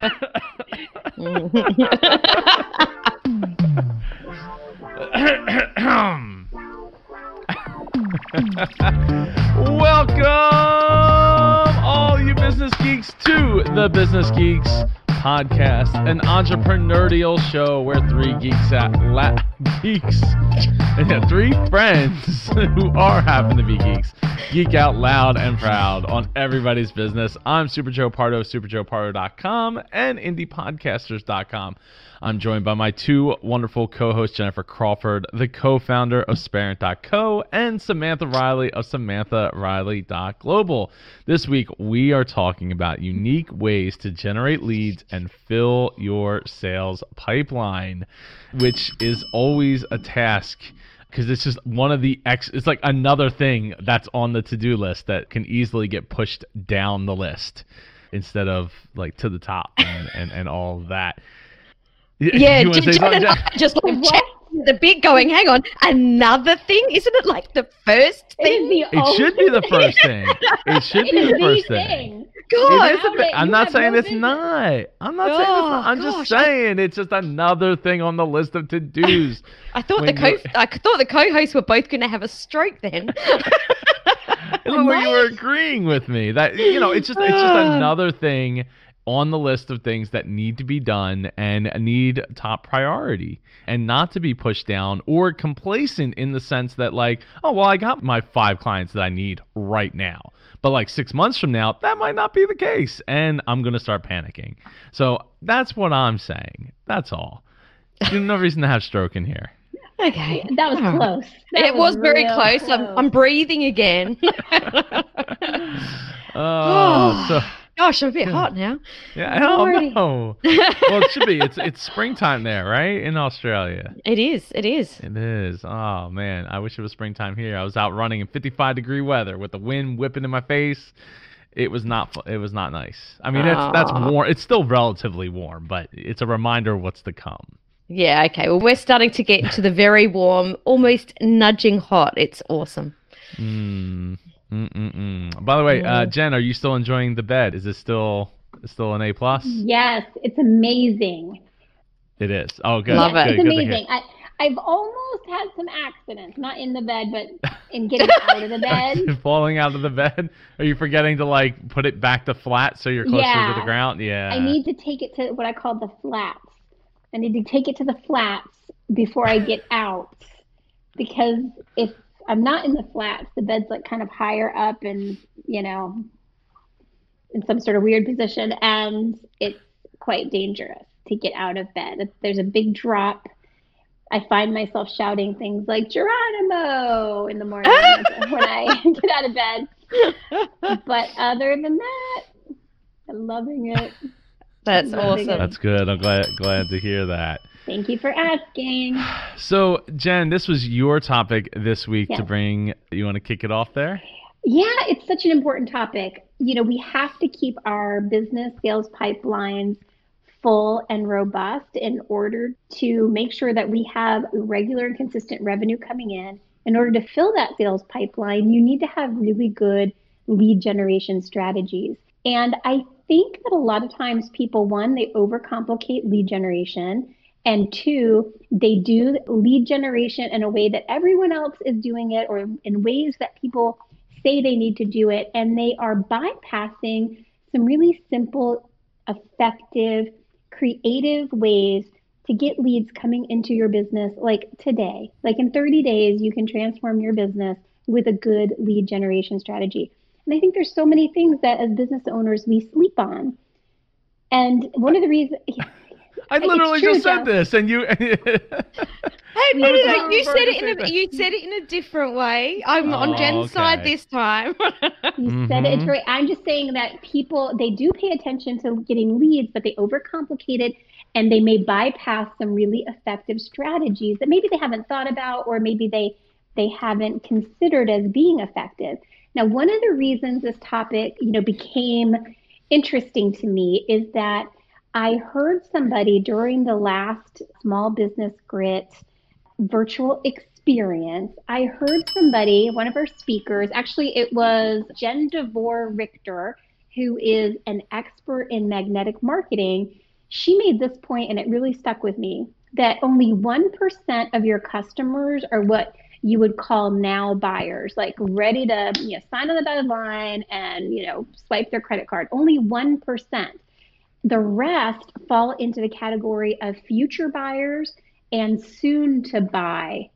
Welcome, all you business geeks, to the Business Geeks podcast, an entrepreneurial show where three geeks at la- geeks, three friends who are happen to be geeks, geek out loud and proud on everybody's business. I'm Super Joe Pardo, superjoepardo.com, and indiepodcasters.com. I'm joined by my two wonderful co-hosts, Jennifer Crawford, the co-founder of Sparent.co, and Samantha Riley of SamanthaRiley.global. This week, we are talking about unique ways to generate leads and fill your sales pipeline, which is always a task because it's just one of the ex it's like another thing that's on the to-do list that can easily get pushed down the list instead of like to the top and, and, and all of that. Yeah, You wanna say Jen and I just like chat the bit going, hang on, another thing? Isn't it like the first It thing? the It should be the first thing. It should It be the the first thing. thing. God, It is a bit- I'm not saying it's business. not. I'm not saying it's not. Oh, I'm just gosh, I- saying it's just another thing on the list of to dos. I thought the co I thought the co-hosts were both going to have a stroke then. It looked like you were agreeing with me. That you know, it's just it's just another thing on the list of things that need to be done and need top priority and not to be pushed down or complacent in the sense that like, oh well I got my five clients that I need right now. But like 6 months from now, that might not be the case and I'm going to start panicking. So that's what I'm saying. That's all. There's no reason to have stroke in here. okay. That was close. That it was, very real close. I'm, I'm breathing again. Oh, so Gosh, I'm a bit hot now. Yeah, hell Lordy. no. well, it should be. It's it's springtime there, right? In Australia. It is. It is. It is. Oh man, I wish it was springtime here. I was out running in 55 degree weather with the wind whipping in my face. It was not. It was not nice. I mean, it's that's warm. It's still relatively warm, but it's a reminder of what's to come. Yeah. Okay. Well, we're starting to get to the very warm, almost nudging hot. It's awesome. Mm. Mm-mm-mm. By the way, uh, Jen, are you still enjoying the bed? Is it still still an A plus? Yes, it's amazing. It is. Oh, good. Love yes, it. Good, It's good amazing. I, I've almost had some accidents, not in the bed, but in getting out of the bed. falling out of the bed? Are you forgetting to like put it back to flat so you're closer to the ground? Yeah. I need to take it to what I call the flats. I need to take it to the flats before I get out because if I'm not in the flats, the bed's like kind of higher up and, you know, in some sort of weird position, and it's quite dangerous to get out of bed. There's a big drop. I find myself shouting things like Geronimo in the morning when I get out of bed. But other than that, I'm loving it. That's Loving it. awesome. That's good. I'm glad glad to hear that. Thank you for asking. So, Jen, this was your topic this week to bring. You want to kick it off there? Yeah, it's such an important topic. You know, we have to keep our business sales pipelines full and robust in order to make sure that we have regular and consistent revenue coming in. In order to fill that sales pipeline, you need to have really good lead generation strategies. And I think that a lot of times people, one, they overcomplicate lead generation. And two, they do lead generation in a way that everyone else is doing it or in ways that people say they need to do it. And they are bypassing some really simple, effective, creative ways to get leads coming into your business like today. Like in 30 days, you can transform your business with a good lead generation strategy. And I think there's so many things that as business owners we sleep on. And one of the reasons I literally true, just said Joe. this, and you. Hey, no, I was no, no. You said it in a that. you said it in a different way. I'm Oh, on Jen's side this time. You said it. It's Mhm. right. I'm just saying that people they do pay attention to getting leads, but they overcomplicate it, and they may bypass some really effective strategies that maybe they haven't thought about, or maybe they they haven't considered as being effective. Now, one of the reasons this topic, you know, became interesting to me is that I heard somebody during the last Small Business Grit virtual experience. I heard somebody, one of our speakers, actually, it was Jen DeVore Richter, who is an expert in magnetic marketing, she made this point and it really stuck with me that only 1% of your customers are what you would call now buyers, like ready to you know, sign on the dotted line and you know swipe their credit card. Only 1%. The rest fall into the category of future buyers and soon to buy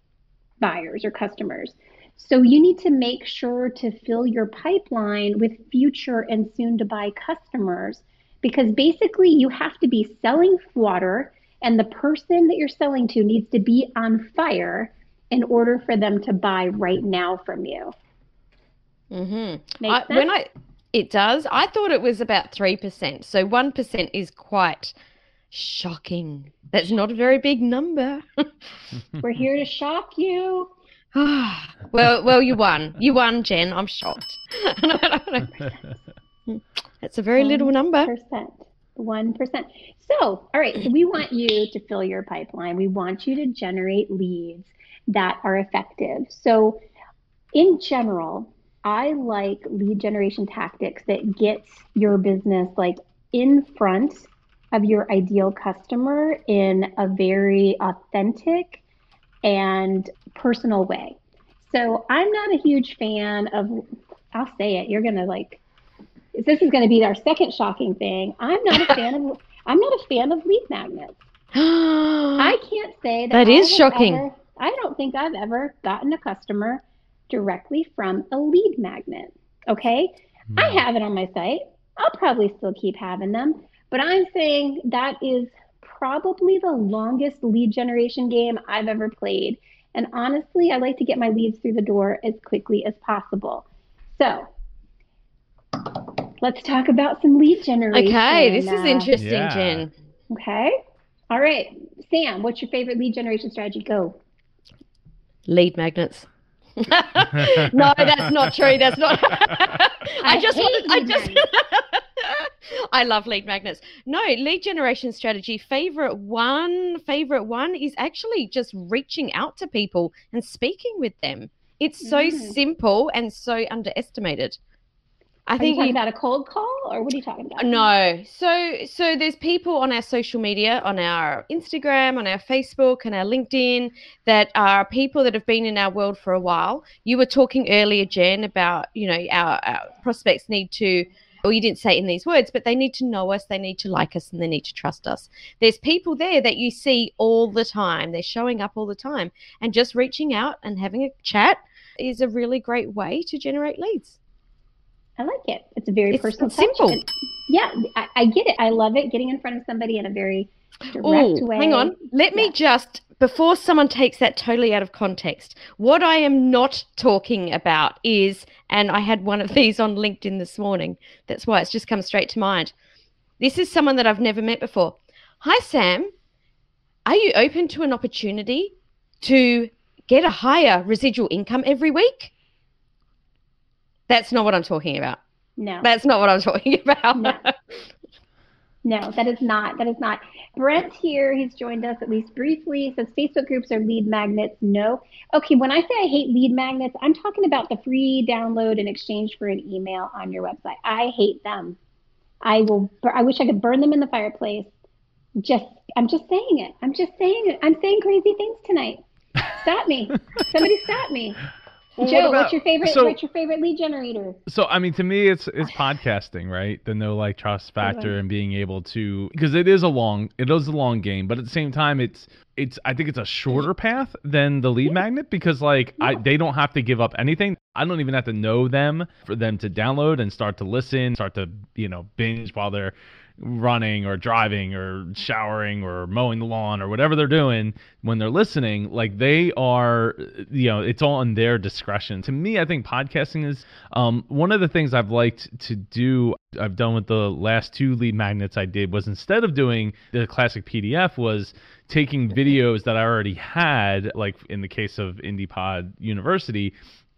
buyers or customers. So you need to make sure to fill your pipeline with future and soon to buy customers because basically you have to be selling water and the person that you're selling to needs to be on fire in order for them to buy right now from you. Mm-hmm. I, when I it does, I thought it was about three percent. So one percent is quite shocking. That's not a very big number. We're here to shock you. well, well, you won. You won, Jen. I'm shocked. That's a very 1%. little number. Percent. One percent. So, all right. So we want you to fill your pipeline. We want you to generate leads that are effective. So, in general, I like lead generation tactics that gets your business like in front of your ideal customer in a very authentic and personal way. So, I'm not a huge fan of I'll say it. You're going to like this is going to be our second shocking thing. I'm not a fan of I'm not a fan of lead magnets. I can't say that. That is shocking. Ever, I don't think I've ever gotten a customer directly from a lead magnet. Okay. Mm. I have it on my site. I'll probably still keep having them, but I'm saying that is probably the longest lead generation game I've ever played. And honestly, I like to get my leads through the door as quickly as possible. So let's talk about some lead generation. Okay, this is interesting, yeah. Jen. Okay. All right. Sam, what's your favorite lead generation strategy? Go lead magnets. no, that's not true. That's not. I, just. I just. I love lead magnets. No, lead generation strategy. Favorite one. Favorite one is actually just reaching out to people and speaking with them. It's so mm. simple and so underestimated. I Are think you talking about a cold call, or what are you talking about? No. So, so there's people on our social media, on our Instagram, on our Facebook, and our LinkedIn that are people that have been in our world for a while. You were talking earlier, Jen, about you know our, our prospects need to. Well, you didn't say it in these words, but they need to know us, they need to like us, and they need to trust us. There's people there that you see all the time. They're showing up all the time, and just reaching out and having a chat is a really great way to generate leads. I like it. It's a very it's personal, simple. Yeah, I, I, get it. I love it. Getting in front of somebody in a very direct Ooh, way. Hang on. Let yeah. me just before someone takes that totally out of context. What I am not talking about is, and I had one of these on LinkedIn this morning. That's why it's just come straight to mind. This is someone that I've never met before. Hi, Sam. Are you open to an opportunity to get a higher residual income every week? That's not what I'm talking about. No. That's not what I'm talking about. No. no, that is not. That is not. Brent here, he's joined us at least briefly. Says Facebook groups are lead magnets. No. Okay, when I say I hate lead magnets, I'm talking about the free download in exchange for an email on your website. I hate them. I will I wish I could burn them in the fireplace. Just I'm just saying it. I'm just saying it. I'm saying crazy things tonight. Stop me. Somebody stop me. Well, Joe, what about, what's your favorite? So, what's your favorite lead generator? So, I mean, to me, it's it's podcasting, right? The no like trust factor and being able to because it is a long it is a long game, but at the same time, it's it's I think it's a shorter path than the lead yeah. magnet because like yeah. I they don't have to give up anything. I don't even have to know them for them to download and start to listen, start to you know binge while they're running or driving or showering or mowing the lawn or whatever they're doing when they're listening like they are you know it's all in their discretion. To me i think podcasting is um, one of the things i've liked to do i've done with the last two lead magnets i did was instead of doing the classic pdf was taking videos that i already had like in the case of indiepod university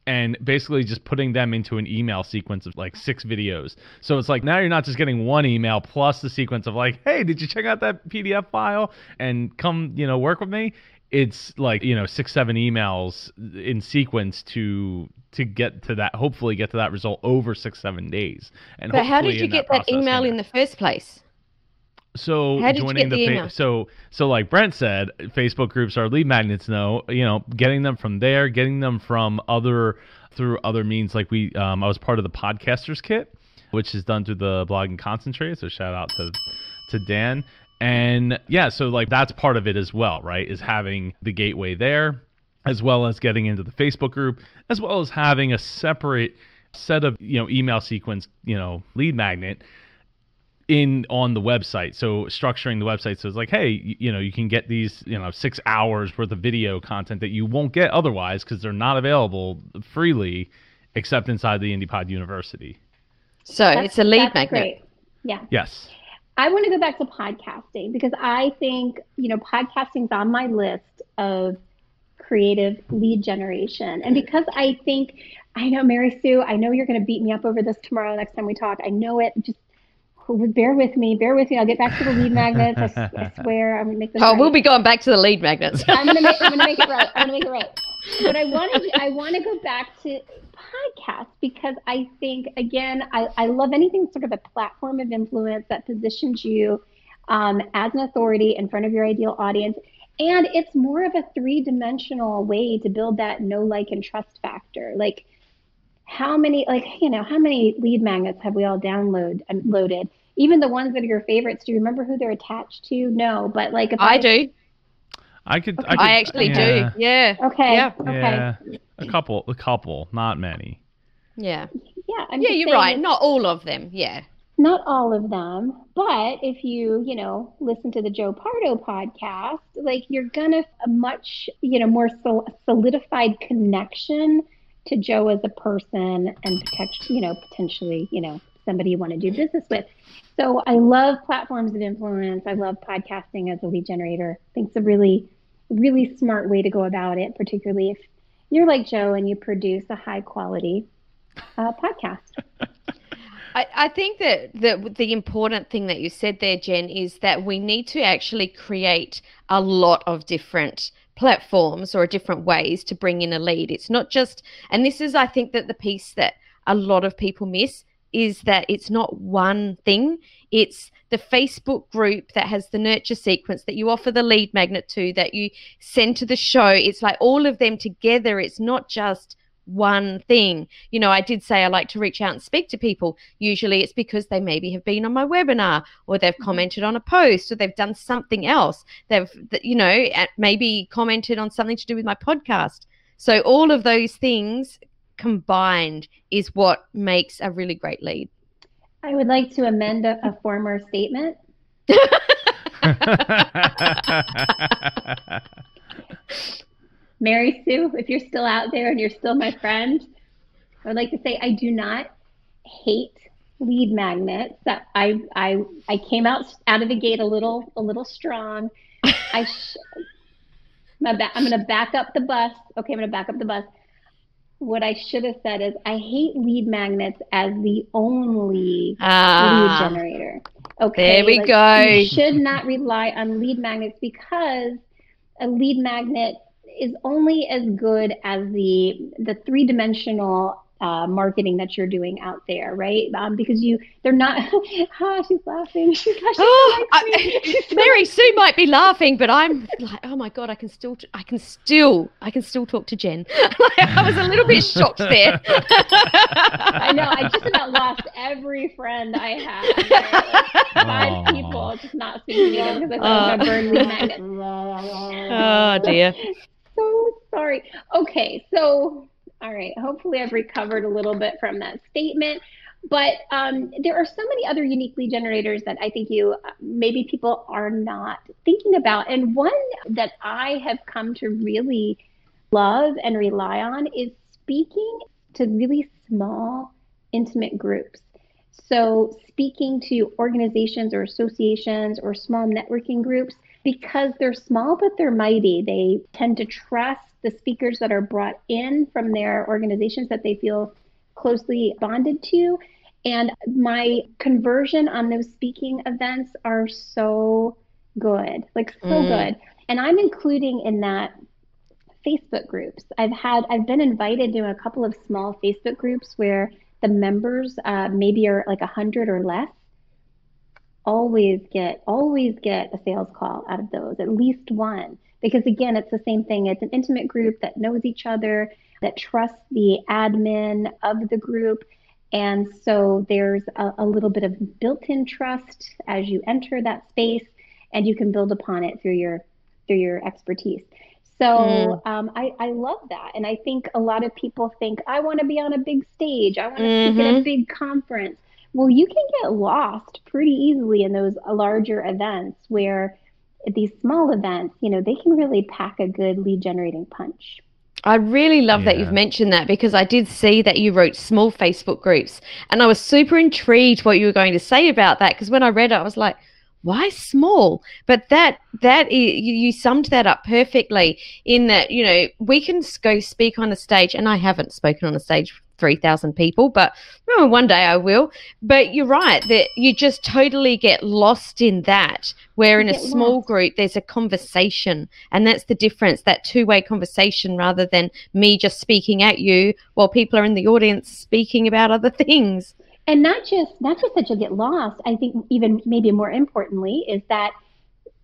and basically just putting them into an email sequence of like six videos. So it's like now you're not just getting one email plus the sequence of like, hey, did you check out that PDF file and come, you know, work with me? It's like, you know, six, seven emails in sequence to to get to that hopefully get to that result over six seven days and But how did you get that process, email in the first place? So how did you joining the fa- email? so so like brent said facebook groups are lead magnets now you know getting them from there getting them from other through other means. Like we um, i was part of the podcasters kit which is done through the blogging concentrate so shout out to to dan. And yeah so like that's part of it as well right is having the gateway there as well as getting into the facebook group as well as having a separate set of you know email sequence you know lead magnet in on the website so structuring the website so it's like hey you, you know you can get these you know six hours worth of video content that you won't get otherwise because they're not available freely except inside the indiepod university So That's- it's a lead magnet. Great. Yeah. yes I want to go back to podcasting because I think, you know, podcasting's on my list of creative lead generation. And because I think, I know, Mary Sue, I know you're going to beat me up over this tomorrow next time we talk. I know it. Just bear with me. Bear with me. I'll get back to the lead magnets. I, s- I swear I'm going to make this. Oh, right. we'll be going back to the lead magnets. I'm gonna make I'm gonna make it right. I'm gonna make it right. But I want to I want to go back to podcasts because I think again I, I love anything sort of a platform of influence that positions you um, as an authority in front of your ideal audience. And it's more of a three dimensional way to build that know, like, and trust factor. Like how many like you know how many lead magnets have we all download um, loaded even the ones that are your favorites do you remember who they're attached to no but like if I do. i could Okay. i, could, I actually yeah, do. Yeah. okay Yeah. okay yeah a couple a couple not many Yeah. Yeah, I'm Yeah, you're right. Not all of them. Yeah. Not all of them, but if you, you know, listen to the Joe Pardo podcast, like you're gonna a much, you know, more so solidified connection to Joe as a person and potentially, you know, potentially, you know, somebody you want to do business with. So I love platforms of influence. I love podcasting as a lead generator. I think it's a really, really smart way to go about it, particularly if you're like Joe and you produce a high quality uh, podcast. I, think that the the important thing that you said there, Jen, is that we need to actually create a lot of different platforms or different ways to bring in a lead. It's not just, and this is, I think, that the piece that a lot of people miss is that it's not one thing. It's the Facebook group that has the nurture sequence that you offer the lead magnet to, that you send to the show. It's like all of them together. It's not just one thing. You know, I did say I like to reach out and speak to people. Usually it's because they maybe have been on my webinar or they've mm-hmm. commented on a post or they've done something else. They've, you know, maybe commented on something to do with my podcast. So all of those things combined is what makes a really great lead. I would like to amend a, a former statement. Mary Sue, if you're still out there and you're still my friend, I would like to say I do not hate lead magnets. That I I I came out out of the gate a little a little strong. I sh- my ba- I'm going to back up the bus. Okay, I'm going to back up the bus. What I should have said is I hate lead magnets as the only Ah, lead generator. Okay. there we like, go. You should not rely on lead magnets because a lead magnet is only as good as the the three dimensional uh, marketing that you're doing out there, right? Um, because you, they're not. ah, she's laughing. She's, she Oh, likes. I, She's so- Mary Sue might be laughing, but I'm like, oh my god, I can still, I can still, I can still talk to Jen. Like, I was a little bit shocked there. I know. I just about lost every friend I had. There were, like, Five Aw. people just not seeing me because I thought I was gonna burn lead magnets. oh dear. so sorry. Okay, so all right. Hopefully, I've recovered a little bit from that statement. But um, there are so many other unique lead generators that I think you maybe people are not thinking about. And one that I have come to really love and rely on is speaking to really small, intimate groups. So, speaking to organizations or associations or small networking groups because they're small but they're mighty. They tend to trust the speakers that are brought in from their organizations that they feel closely bonded to. And my conversion on those speaking events are so good, like so Mm. good. And I'm including in that Facebook groups. I've had I've been invited to a couple of small Facebook groups where the members uh, maybe are like a hundred or less. Always get always get a sales call out of those, at least one. Because again, it's the same thing. It's an intimate group that knows each other, that trusts the admin of the group. And so there's a, a little bit of built-in trust as you enter that space, and you can build upon it through your through your expertise. So mm. um, I, I love that. And I think a lot of people think, I want to be on a big stage, I want to mm-hmm. speak at a mm-hmm. big conference. Well, you can get lost pretty easily in those larger events where these small events, you know, they can really pack a good lead generating punch. I really love yeah. that you've mentioned that because I did see that you wrote small Facebook groups and I was super intrigued what you were going to say about that because when I read it, I was like, why small but that that is, you summed that up perfectly in that you know we can go speak on a stage and i haven't spoken on a stage 3,000 people, but oh, one day I will. But you're right that you just totally get lost in that, where in a small lost. group there's a conversation, and that's the difference that two way conversation rather than me just speaking at you while people are in the audience speaking about other things and not just not just that you'll get lost i think even maybe more importantly is that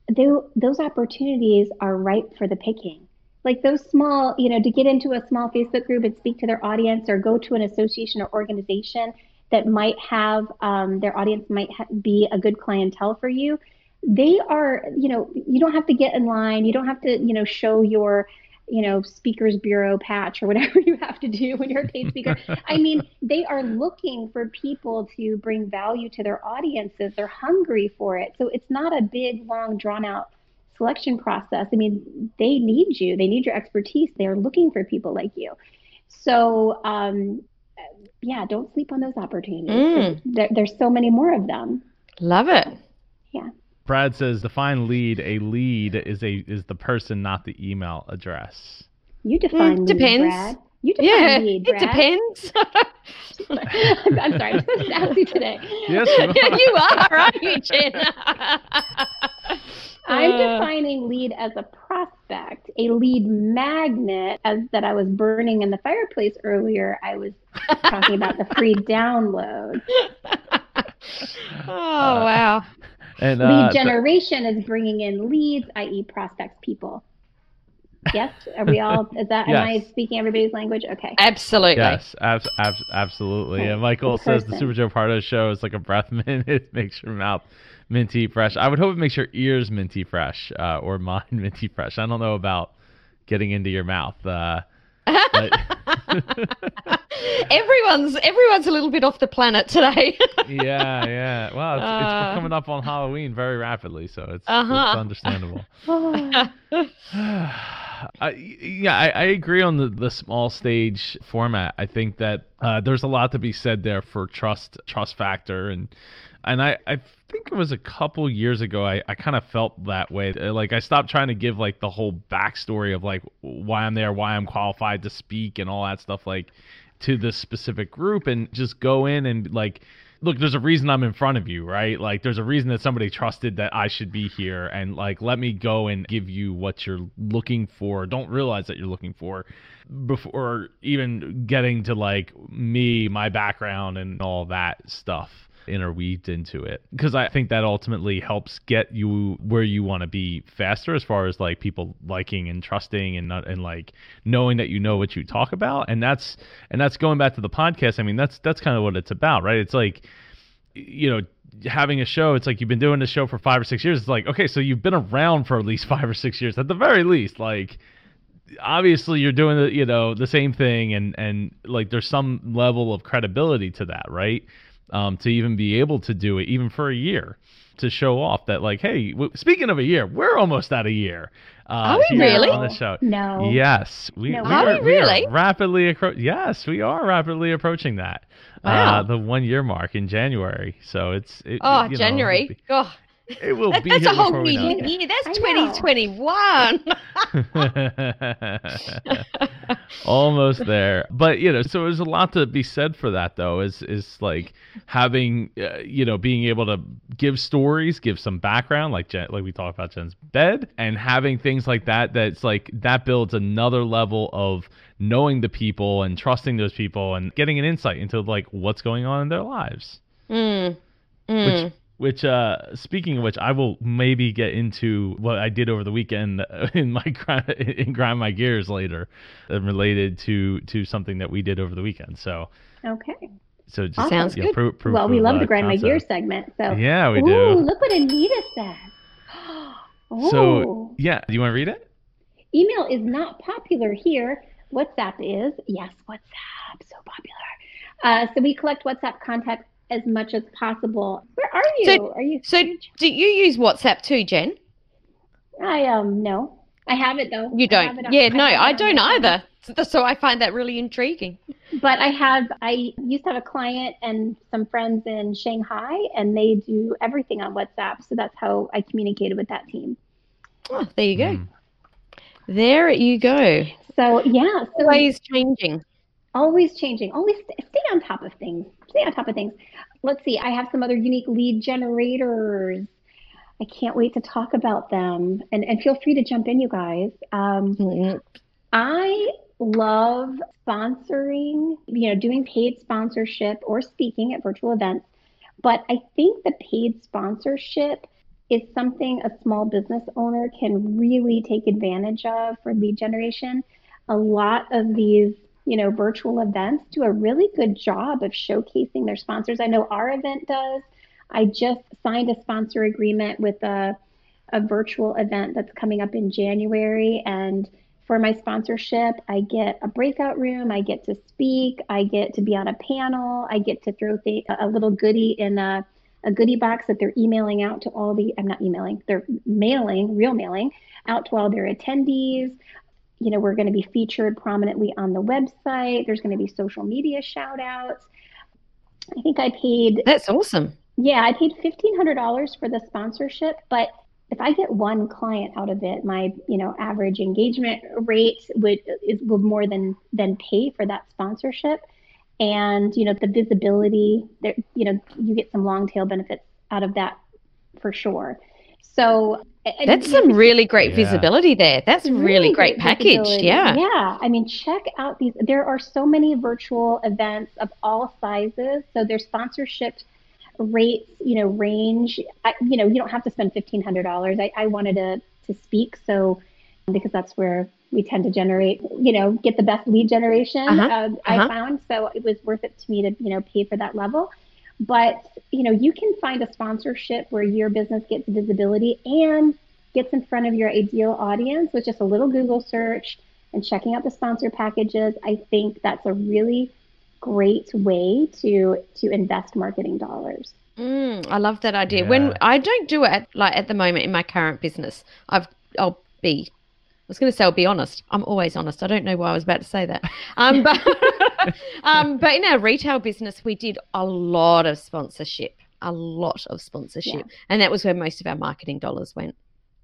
those opportunities are ripe for the picking like those small you know to get into a small facebook group and speak to their audience or go to an association or organization that might have um, their audience might ha- be a good clientele for you they are you know you don't have to get in line you don't have to you know show your you know, speakers bureau patch or whatever you have to do when you're a paid speaker. I mean, they are looking for people to bring value to their audiences. They're hungry for it. So it's not a big, long, drawn out selection process. I mean, they need you. They need your expertise. They are looking for people like you. So, um, yeah, don't sleep on those opportunities. Mm. There, there's so many more of them. Love it. Yeah. Brad says define lead. A lead is a is the person, not the email address. You define mm, lead, depends. Brad. You define yeah, lead, Brad. It depends. I'm, I'm, sorry, I'm so sassy today. Yes, you are, you are aren't you, Jen? I'm uh. defining lead as a prospect, a lead magnet, as that I was burning in the fireplace earlier. I was talking about the free download. Oh wow! And uh, lead generation is bringing in leads, i.e., prospects, people. Yes, are we all? Is that? yes. Am I speaking everybody's language? Okay. Absolutely. Yes, ab- ab- absolutely. Okay. And Michael says the Super Joe Pardo show is like a breath mint. It makes your mouth minty fresh. I would hope it makes your ears minty fresh, uh, or mine minty fresh. I don't know about getting into your mouth. Uh, everyone's everyone's a little bit off the planet today. yeah, yeah. Well, it's, uh, it's, coming up on Halloween very rapidly, so it's, uh-huh. it's understandable. I, yeah, I, I, agree on the, the small stage format. I think that uh, there's a lot to be said there for trust, trust factor, and and I, I think it was a couple years ago I, I kind of felt that way. Like I stopped trying to give like the whole backstory of like why I'm there, why I'm qualified to speak, and all that stuff like to this specific group, and just go in and like look, there's a reason I'm in front of you, right? Like, there's a reason that somebody trusted that I should be here, and like, let me go and give you what you're looking for. Don't realize that you're looking for before even getting to like me, my background, and all that stuff interweaved into it. Because I think that ultimately helps get you where you want to be faster as far as like people liking and trusting and not and like knowing that you know what you talk about. And that's and that's going back to the podcast I mean that's that's kind of what it's about right? It's like you know having a show it's like you've been doing this show for 5 or 6 years it's like okay so you've been around for at least 5 or 6 years at the very least like obviously you're doing the you know the same thing and and like there's some level of credibility to that right um, to even be able to do it, even for a year, to show off that, like, hey, w- speaking of a year, we're almost at a year. Uh, are we really on the show? No. Yes, we, no, we are, we really we are rapidly. Accro- yes, we are rapidly approaching that. Uh, wow. Uh, the one year mark in January. So it's it, oh January. Know, oh. It will be That's a whole before we new know it. year. That's 2021. Almost there, but you know, so there's a lot to be said for that, though. Is is like having, uh, you know, being able to give stories, give some background, like Jen, like we talked about Jen's bed, and having things like that. That's like that builds another level of knowing the people and trusting those people and getting an insight into like what's going on in their lives. Mm, mm. Which which uh speaking of which I will maybe get into what I did over the weekend uh, in my grind, in grind my gears later uh, related to to something that we did over the weekend. So Okay. so just Awesome. Sounds know, good. proof- proof well, we of, love uh, the grind my concept. gears segment. So Yeah, we Ooh, do. look what Anita says. oh. So yeah, do you want to read it? Email is not popular here. WhatsApp is. Yes, WhatsApp, so popular. Uh, so we collect WhatsApp contact as much as possible. Where are you? So- are you? So, do you use WhatsApp too, Jen? I um no. I have it though. You don't? Yeah, no, I don't either. So- So I find that really intriguing. But I have. I used to have a client and some friends in Shanghai, and they do everything on WhatsApp. So that's how I communicated with that team. Oh, there you go. Mm. There you go. So yeah. So Always changing. always changing always stay on top of things stay on top of things. Let's see i have some other unique lead generators. I can't wait to talk about them. And, and feel free to jump in you guys. Um, Mm, i love sponsoring you know doing paid sponsorship or speaking at virtual events. But i think the paid sponsorship is something a small business owner can really take advantage of for lead generation. A lot of these you know, virtual events do a really good job of showcasing their sponsors. I know our event does. I just signed a sponsor agreement with a, a virtual event that's coming up in January. And for my sponsorship, I get a breakout room, I get to speak, I get to be on a panel, I get to throw th- a little goodie in a, a goodie box that they're emailing out to all the, I'm not emailing, they're mailing, real mailing out to all their attendees you know, we're going to be featured prominently on the website. There's going to be social media shout outs. I think I paid, That's awesome. yeah, I paid $1,500 for the sponsorship, but if I get one client out of it, my, you know, average engagement rate would is will more than than pay for that sponsorship. And, you know, the visibility there, you know, you get some long tail benefits out of that for sure. So and- That's you know, some really great Yeah. visibility there. That's a really, great, package. Yeah. Yeah. I mean, check out these. There are so many virtual events of all sizes. So their sponsorship rates, you know, range. I, you know, you don't have to spend fifteen hundred dollars. I, I wanted to to speak, so because that's where we tend to generate, you know, get the best lead generation. Uh-huh. Uh, I Uh-huh. found so it was worth it to me to you know pay for that level. But you know, you can find a sponsorship where your business gets visibility and gets in front of your ideal audience with just a little Google search and checking out the sponsor packages. I think that's a really great way to to invest marketing dollars. Mm, I love that idea. When I don't do it at, like at the moment in my current business, I've I'll be. I was going to say I'll be honest. I'm always honest. I don't know why I was about to say that. Um, but um, but in our retail business, we did a lot of sponsorship, a lot of sponsorship, and that was where most of our marketing dollars went.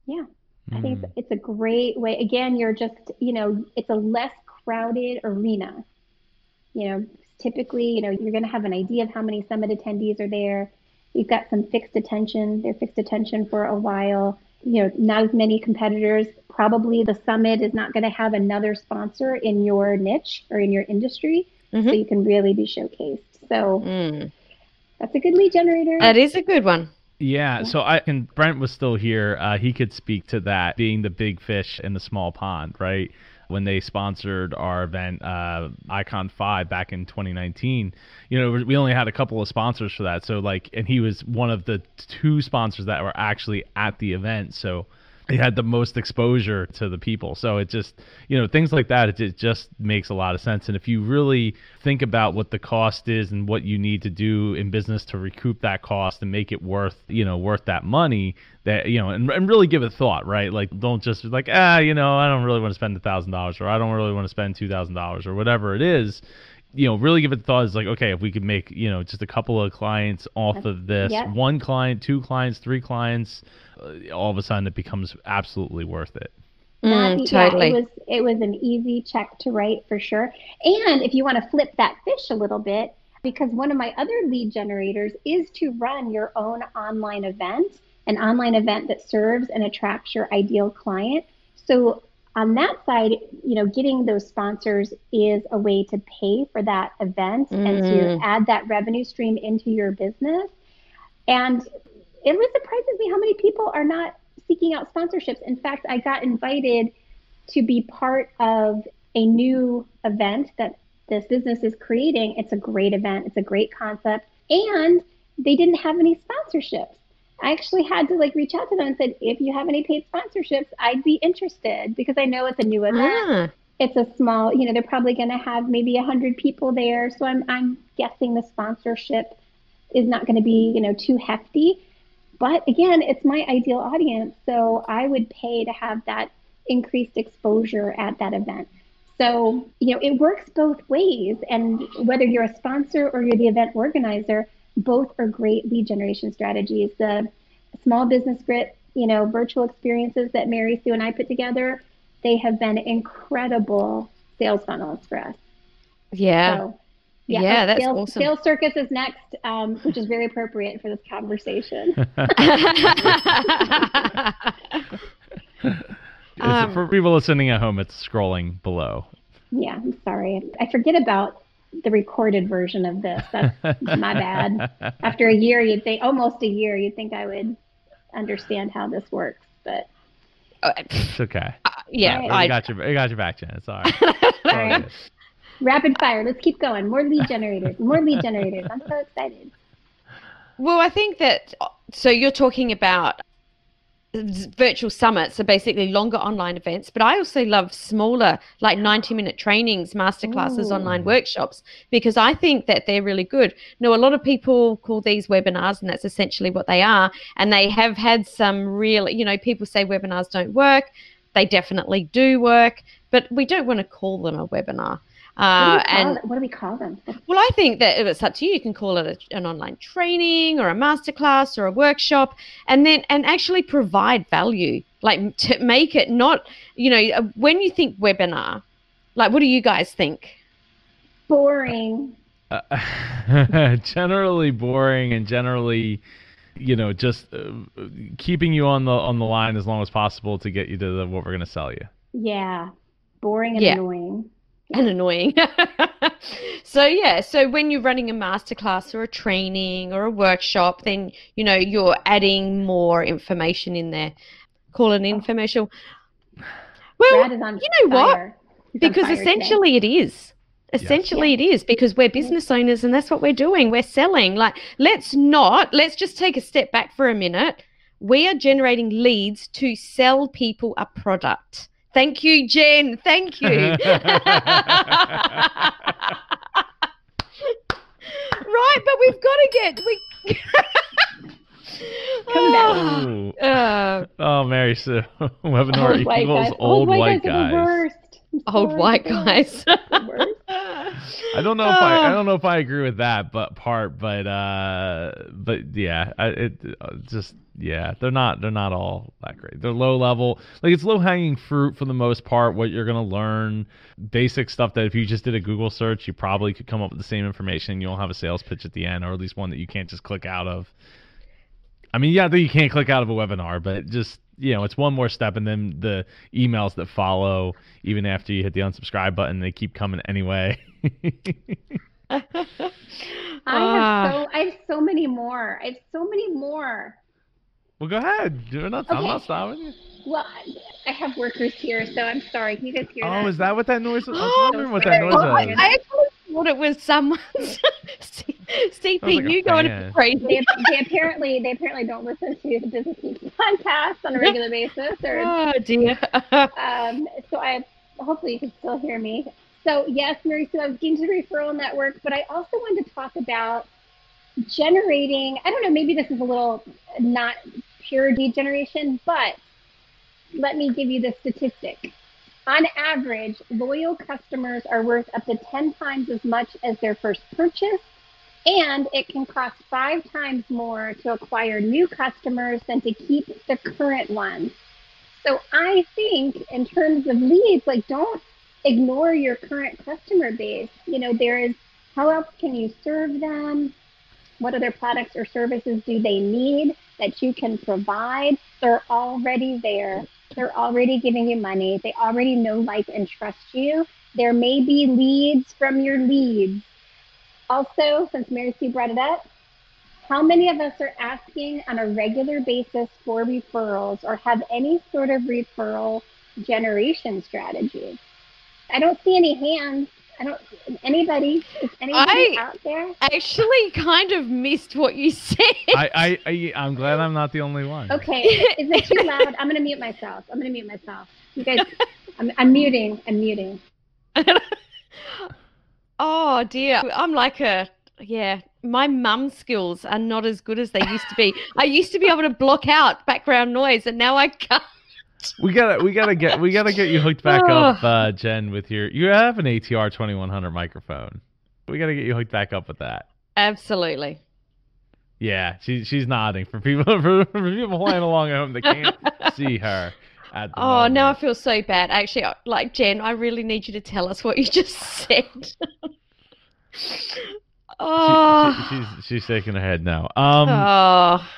Yeah, I think Mm. it's, it's a great way. Again, you're just, you know, it's a less crowded arena. You know, typically, you know, you're going to have an idea of how many summit attendees are there. You've got some fixed attention. They're fixed attention for a while. You know, not as many competitors. Probably the summit is not going to have another sponsor in your niche or in your industry. So Mhm. you can really be showcased. So Mm, that's a good lead generator. that is a good one. Yeah, so I and Brent was still here. Uh, he could speak to that being the big fish in the small pond, right? When they sponsored our event, uh, Icon Five back in 2019, you know, we only had a couple of sponsors for that. So like, and he was one of the two sponsors that were actually at the event. So he had the most exposure to the people. So it just, you know, things like that, it, it just makes a lot of sense. And if you really think about what the cost is and what you need to do in business to recoup that cost and make it worth, you know, worth that money, that, you know, and, and really give it thought, right? Like, don't just like, ah, you know, I don't really want to spend a thousand dollars or I don't really want to spend two thousand dollars or whatever it is. You know, really give it thought is like, okay, if we could make, you know, just a couple of clients off of this, Yep. one client, two clients, three clients, uh, all of a sudden it becomes absolutely worth it. Mm, That- yeah, totally. it was it was an easy check to write for sure. And if you want to flip that fish a little bit, because one of my other lead generators is to run your own online event, an online event that serves and attracts your ideal client. So on that side, you know, getting those sponsors is a way to pay for that event and to Mm. add that revenue stream into your business. And it really surprises me how many people are not seeking out sponsorships. In fact, I got invited to be part of a new event that this business is creating. It's a great event, it's a great concept, and they didn't have any sponsorships. I actually had to like reach out to them and said, if you have any paid sponsorships, I'd be interested because I know it's a new event Ah, it's a small, you know, they're probably going to have maybe a hundred people there. So I'm, I'm guessing the sponsorship is not going to be, you know, too hefty. But again, it's my ideal audience. So I would pay to have that increased exposure at that event. So, you know, it works both ways. And whether you're a sponsor or you're the event organizer, both are great lead generation strategies. The small business grit, you know, virtual experiences that Mary Sue and I put together, they have been incredible sales funnels for us. yeah. So, Yeah, that's sales, awesome. Sales circus is next, um, which is very appropriate for this conversation. Um, for people listening at home, it's scrolling below. yeah, I'm sorry. I forget about the recorded version of this. That's my bad. After a year, you'd think, almost a year, you'd think I would understand how this works. But Uh, It's okay. yeah, I I, got your, I got your back, Jen. It's all right. all right. rapid fire. Let's keep going. More lead generators. More lead generators. I'm so excited. Well, I think that so you're talking about z- virtual summits, so basically longer online events, but I also love smaller, like 90 minute trainings, masterclasses, Ooh. online workshops, because I think that they're really good. Now, a lot of people call these webinars, and that's essentially what they are. And they have had some real, you know, people say webinars don't work. They definitely do work, but we don't want to call them a webinar. What do, Uh, we call and it? what do we call them? well, I think that if it's up to you. You can call it a, an online training or a masterclass or a workshop, and then and actually provide value. Like to make it not, you know, uh, when you think webinar, like what do you guys think? Boring. Uh, generally boring and generally you know just uh, keeping you on the on the line as long as possible to get you to the, what we're going to sell you Yeah. Boring and Yeah. annoying. And annoying. so yeah, so when you're running a masterclass or a training or a workshop, then you know you're adding more information in there. Call it an oh. infomercial. Well, Brad is on you know what? He's because fire today. essentially it is essentially it is because we're business owners and that's what we're doing we're selling like let's not let's just take a step back for a minute we are generating leads to sell people a product thank you jen thank you right but we've got to get we Come back. Ooh. Uh, oh mary sue webinar Old white equals guys. old white guys. Are the guys worst. I'm old white guys I don't know if I, I Oh. don't know if I agree with that, but part, but uh, but yeah, I, it uh, just yeah, they're not they're not all that great. They're low level, like it's low hanging fruit for the most part. What you're gonna learn, basic stuff that if you just did a Google search, you probably could come up with the same information. You'll have a sales pitch at the end, or at least one that you can't just click out of. I mean, yeah, that you can't click out of a webinar, but just you know, it's one more step, and then the emails that follow, even after you hit the unsubscribe button, they keep coming anyway. I Ah. have so I have so many more. I have so many more. well, go ahead. You're not, I'm Okay. not stopping you. Well, I- I have workers here, so I'm sorry. Can you guys hear that? Oh, is that what that noise was? I was Oh, wondering what that noise Oh, I, was. I actually thought it was someone's CP. like you going crazy? They, they apparently they apparently don't listen to the Business Geeks podcast on a regular basis, or Oh dear. um, so I hopefully you can still hear me. So yes, Mary Sue, I was getting to the referral network, but I also wanted to talk about generating. I don't know, maybe this is a little not pure lead generation, but let me give you the statistic. On average, loyal customers are worth up to 10 times as much as their first purchase, and it can cost five times more to acquire new customers than to keep the current ones. So I think in terms of leads, like don't ignore your current customer base. You know, there is how else can you serve them? What other products or services do they need that you can provide? They're already there. They're already giving you money. They already know, like, and trust you. There may be leads from your leads. Also, since Mary Sue brought it up, how many of us are asking on a regular basis for referrals or have any sort of referral generation strategy? I don't see any hands. I don't. Anybody? Is anybody I- out there? I actually, kind of missed what you said. I, I, I, I'm glad I'm not the only one. Okay. Is it too loud? I'm gonna mute myself. I'm gonna mute myself. You guys, I'm, I'm muting. I'm muting. oh dear, I'm like a yeah. My mum skills are not as good as they used to be. I used to be able to block out background noise, and now I can't. We gotta, we gotta get, we gotta get you hooked back up, uh, Jen, with your. You have an ATR 2100 microphone. We gotta get you hooked back up with that. Absolutely. Yeah, she, she's nodding for people for, for people playing along at home that can't see her. At the Oh, now I moment. feel so bad. Actually, like Jen, I really need you to tell us what you just said. She- oh, she- she's she's shaking her head now. Um. oh,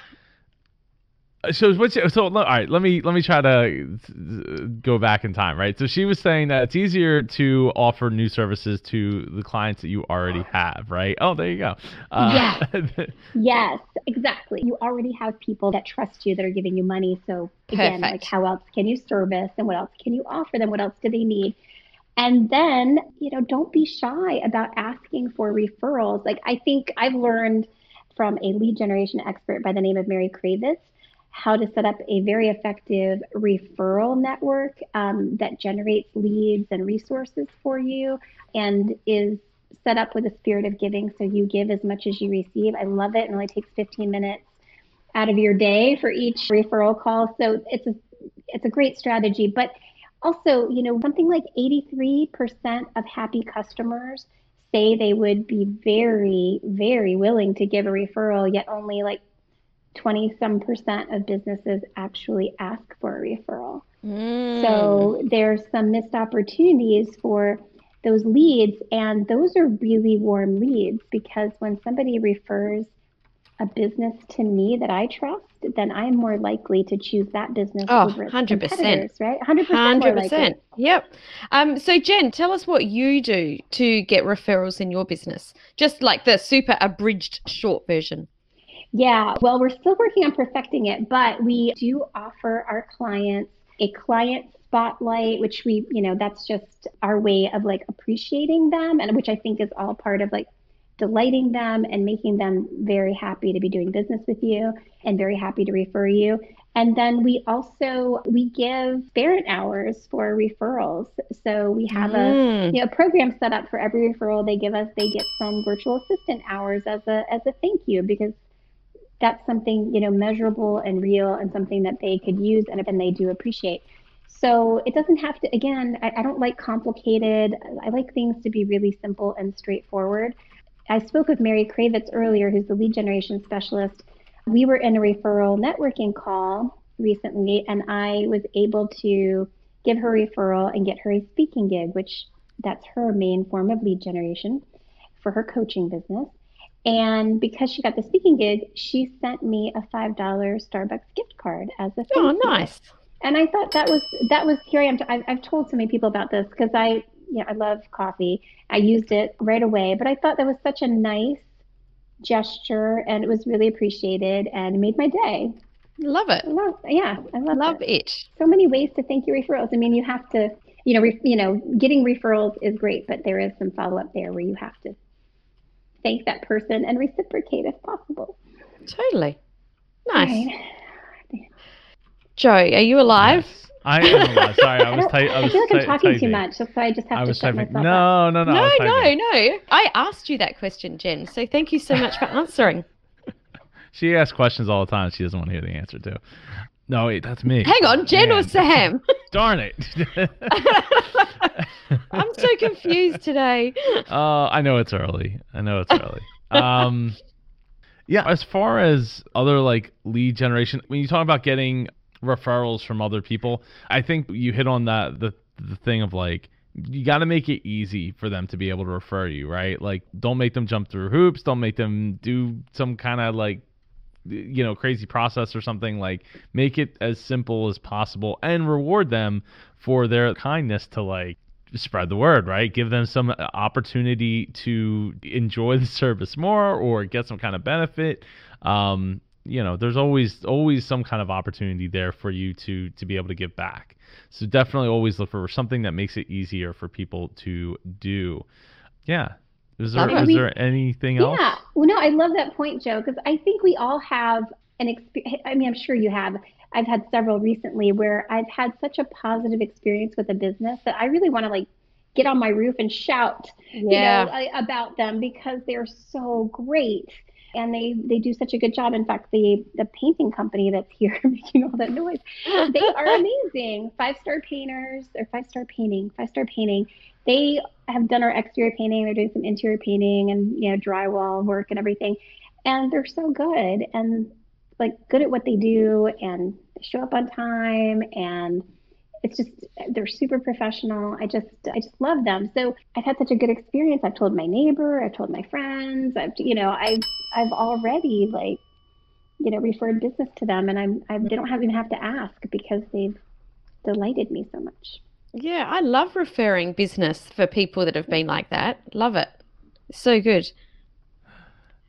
so what's so all right let me let me try to uh, go back in time right so she was saying that it's easier to offer new services to the clients that you already have right oh there you go uh, Yes, exactly. You already have people that trust you that are giving you money. So again, like how else can you service and what else can you offer them? What else do they need? And then, you know, don't be shy about asking for referrals. Like I think I've learned from a lead generation expert by the name of Mary Kravitz how to set up a very effective referral network um, that generates leads and resources for you and is set up with a spirit of giving so you give as much as you receive. I love it. It only takes 15 minutes out of your day for each referral call. So it's a it's a great strategy. But also, you know, something like 83% of happy customers say they would be very, very willing to give a referral, yet only like 20 some percent of businesses actually ask for a referral. Mm. So there's some missed opportunities for those leads, and those are really warm leads because when somebody refers a business to me that I trust, then I'm more likely to choose that business Oh, over 100%. competitors, right? 100% 100%. Yep. Um, so Jen, tell us what you do to get referrals in your business. Just like the super abridged short version. Yeah, well, we're still working on perfecting it, but we do offer our clients a client spotlight, which we, you know, that's just our way of like appreciating them, and which I think is all part of like delighting them and making them very happy to be doing business with you and very happy to refer you. And then we also we give parent hours for referrals. So we have a Mm. you know, program set up for every referral they give us. They get some virtual assistant hours as a as a thank you because that's something you know measurable and real and something that they could use and, and they do appreciate. So it doesn't have to. Again, I, I don't like complicated. I like things to be really simple and straightforward. I spoke with Mary Kravitz earlier, who's the lead generation specialist. We were in a referral networking call recently, and I was able to give her a referral and get her a speaking gig, which that's her main form of lead generation for her coaching business. And because she got the speaking gig, she sent me a $5 Starbucks gift card as a oh, thank Oh, nice. And I thought that was that was here I am. I've, I've told so many people about this because I, you know, I love coffee. I used it right away, but I thought that was such a nice gesture, and it was really appreciated, and made my day. Love it. I love, yeah, I love, Love it. it. So many ways to thank your referrals. I mean, you have to, you know, re, you know, getting referrals is great, but there is some follow up there where you have to thank that person and reciprocate if possible. Totally. Nice. Right. Joe, are you alive? Yes. I am alive. Sorry, I was don't- tight. I feel like I'm ty- talking too typing. much, so I just have I to was shut typing. myself up. No, no, no. No, no, no. I asked you that question, Jen. So thank you so much for answering. She asks questions all the time. She doesn't want to hear the answer to. No, wait, that's me. Hang on, Jen or Sam? Darn it. I'm so confused today. Uh, I know it's early. I know it's early. Um, yeah, as far as other like lead generation, when you talk about getting referrals from other people, I think you hit on that the the thing of like you got to make it easy for them to be able to refer you, right? Like don't make them jump through hoops, don't make them do some kind of like you know crazy process or something like make it as simple as possible and reward them for their kindness to like spread the word right? Give them some opportunity to enjoy the service more or get some kind of benefit. Um, you know there's always always some kind of opportunity there for you to to be able to give back. So definitely always look for something that makes it easier for people to do. Yeah is there, We- there anything else Yeah. Well, no, I love that point, Joe, because I think we all have an experience. I mean, I'm sure you have. I've had several recently where I've had such a positive experience with a business that I really want to like get on my roof and shout, Yeah. you know, I- about them because they're so great. And they, they do such a good job. In fact, the the painting company that's here making all that noise, they are amazing. Five star painters or five star painting, five star painting. They have done our exterior painting. They're doing some interior painting and you know drywall work and everything, and they're so good and like good at what they do and they show up on time and it's just they're super professional. I just I just love them. So I've had such a good experience. I've told my neighbor, I've told my friends. I've you know I've I've already like you know referred business to them, and I'm I, they don't have, even have to ask because they've delighted me so much. Yeah, I love referring business for people that have been like that. Love it. So good.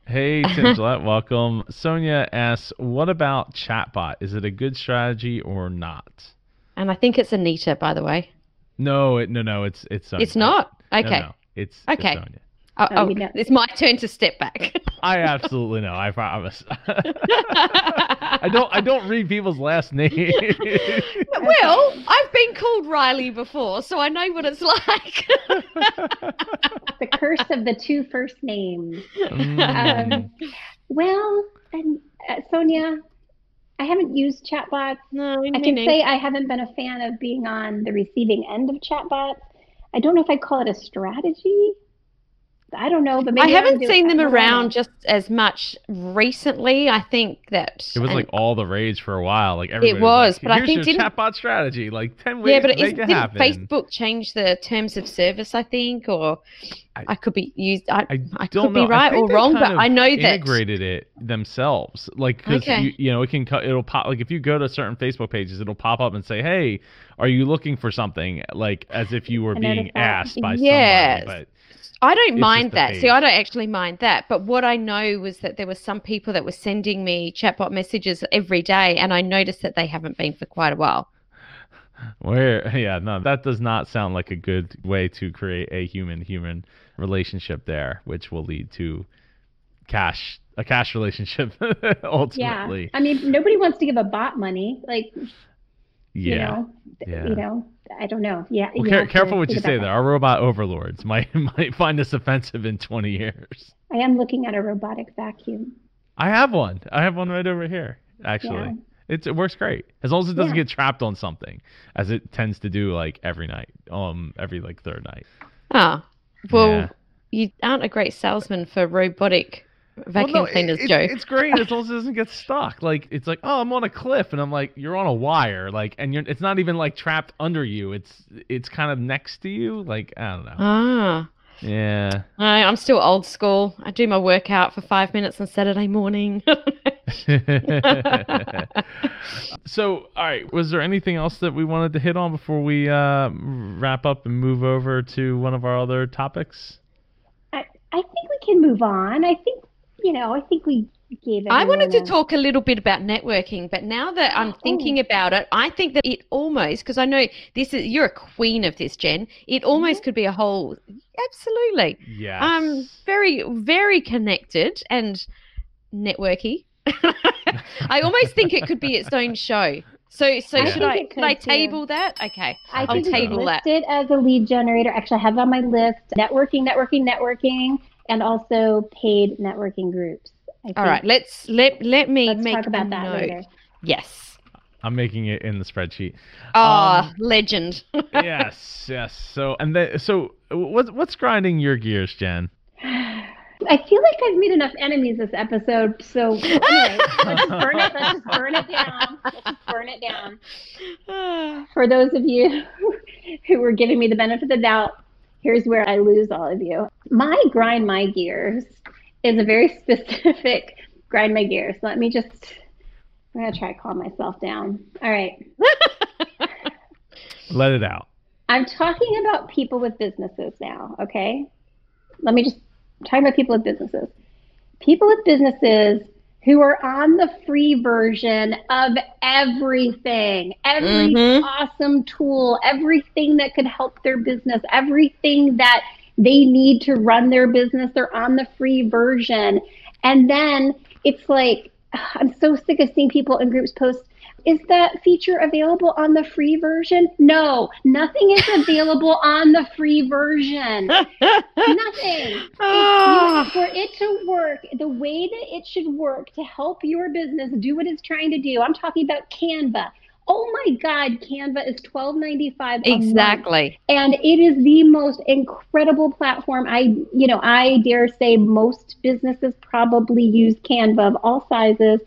Hey, Tim Gillette, welcome. Sonia asks, "What about chatbot? Is it a good strategy or not?" And I think it's Anita, by the way. No, it, no, no. It's it's Sonia. It's not? Okay. no, it's it's Okay. Sonia. Oh, Oh, oh, you know. it's my turn to step back. I absolutely know. I promise. I don't. I don't read people's last names. well, I've been called Riley before, so I know what it's like. The curse of the two first names. Mm. Um, well, and uh, Sonia, I haven't used chatbots. no, I can say I haven't been a fan of being on the receiving end of chatbots. I don't know if I'd call it a strategy. I don't know, but I maybe I'm haven't doing- seen them I don't around just as much recently. I think that It was like all the rage for a while. Like everybody it was, like, but I think your didn't- chatbot strategy. Like ten ways yeah, but to it, make it didn't happen. Facebook change the terms of service? I think, or I- I, could be used. I, I, I don't could know. be right or wrong, but I know that integrated it themselves. Like because Okay. you, you know it can co- it'll pop like if you go to certain Facebook pages, it'll pop up and say, "Hey, are you looking for something?" Like as if you were I being asked by Yes. somebody. I don't It's mind that. See. I don't actually mind that. But what I know was that there were some people that were sending me chatbot messages every day, and I noticed that they haven't been for quite a while. Where, yeah, no, that does not sound like a good way to create a human-human relationship there, which will lead to cash a cash relationship ultimately. Yeah, ultimately. I mean, nobody wants to give a bot money. Like, Yeah. you know, Yeah. you know, I don't know. Yeah, Well, care, careful what you say about there. Our robot overlords might might find this offensive in 20 years. I am looking at a robotic vacuum. I have one. I have one right over here. Actually, Yeah. it's, it works great as long as it doesn't Yeah. get trapped on something, as it tends to do like every night, um, every like third night. Ah, well, Yeah. you aren't a great salesman for robotic vacuum Well, no, it- cleaners, it's, Joe. It's great as long as it doesn't get stuck. Like it's like, oh, I'm on a cliff, and I'm like, you're on a wire, like, and you're. It's not even like trapped under you. It's it's kind of next to you. Like I don't know. Ah, Yeah. I, I'm still old school. I do my workout for five minutes on Saturday morning. so, all right, was there anything else that we wanted to hit on before we uh, wrap up and move over to one of our other topics? I, I think we can move on. I think, you know, I think we gave it. I wanted to a- talk a little bit about networking, but now that I'm thinking about it, I think that it almost because I know this is you're a queen of this, Jen. It almost could be a whole absolutely. Yes. Um, very very connected and networky. I almost think it could be its own show. So so I should I should I could, too. table that? Okay. I I'll think we table could that. list as a lead generator. Actually, I have it on my list networking, networking, networking, and also paid networking groups. I All Let's let let me Let's make talk a about that note. later. Yes. I'm making it in the spreadsheet. Ah, Um, legend. yes, yes. So and then so what's what's grinding your gears, Jen? I feel like I've made enough enemies this episode. So anyway, let's just burn it. Let's just burn it down. Let's just burn it down. For those of you who were giving me the benefit of the doubt, here's where I lose all of you. My grind my gears is a very specific grind my gears. Let me just. I'm gonna try to calm myself down. All right. Let it out. I'm talking about people with businesses now, okay? Let me just I'm talking about people with businesses. People with businesses who are on the free version of everything, every Mhm. awesome tool, everything that could help their business, everything that they need to run their business, they're on the free version. And then it's like, I'm so sick of seeing people in groups post, is that feature available on the free version? No, nothing is available on the free version. Nothing. Ah. For it to work, the way that it should work to help your business do what it's trying to do, I'm talking about Canva. Oh my God, Canva is $12.95 a month exactly. and it is the most incredible platform i you know i dare say most businesses probably use canva of all sizes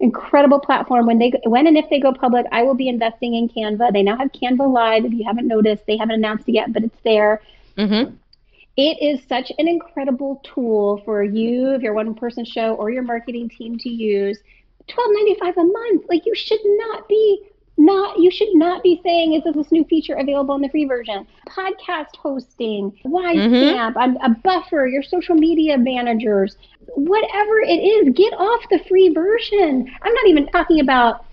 incredible platform. When they when and if they go public i will be investing in canva. They now have canva live if you haven't noticed. They haven't announced it yet but it's there. Mm-hmm. it is such an incredible tool for you if you're one person show or your marketing team to use. 12.95 a month. Like you should not be not you should not be saying is this a new feature available in the free version podcast hosting ysnap mm a buffer your social media managers whatever it is get off the free version i'm not even talking about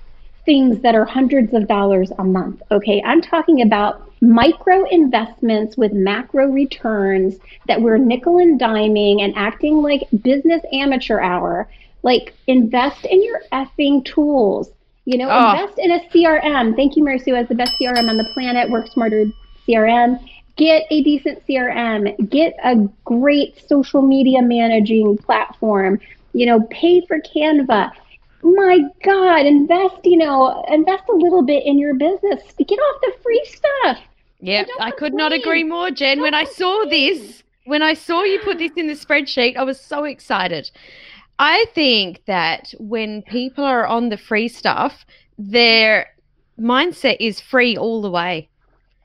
things that are hundreds of dollars a month. Okay, I'm talking about micro investments with macro returns that we're nickel and diming and acting like business amateur hour. Like invest in your effing tools. You know, Oh. invest in a CRM. Thank you, Mary Sue, as the best CRM on the planet. Work smarter CRM. Get a decent CRM. Get a great social media managing platform. You know, pay for Canva my God, invest, you know, invest a little bit in your business. Get off the free stuff. Yeah, don't I could not agree more, Jen. When I saw this, when I saw you put this in the spreadsheet, I was so excited. I think that when people are on the free stuff, their mindset is free all the way.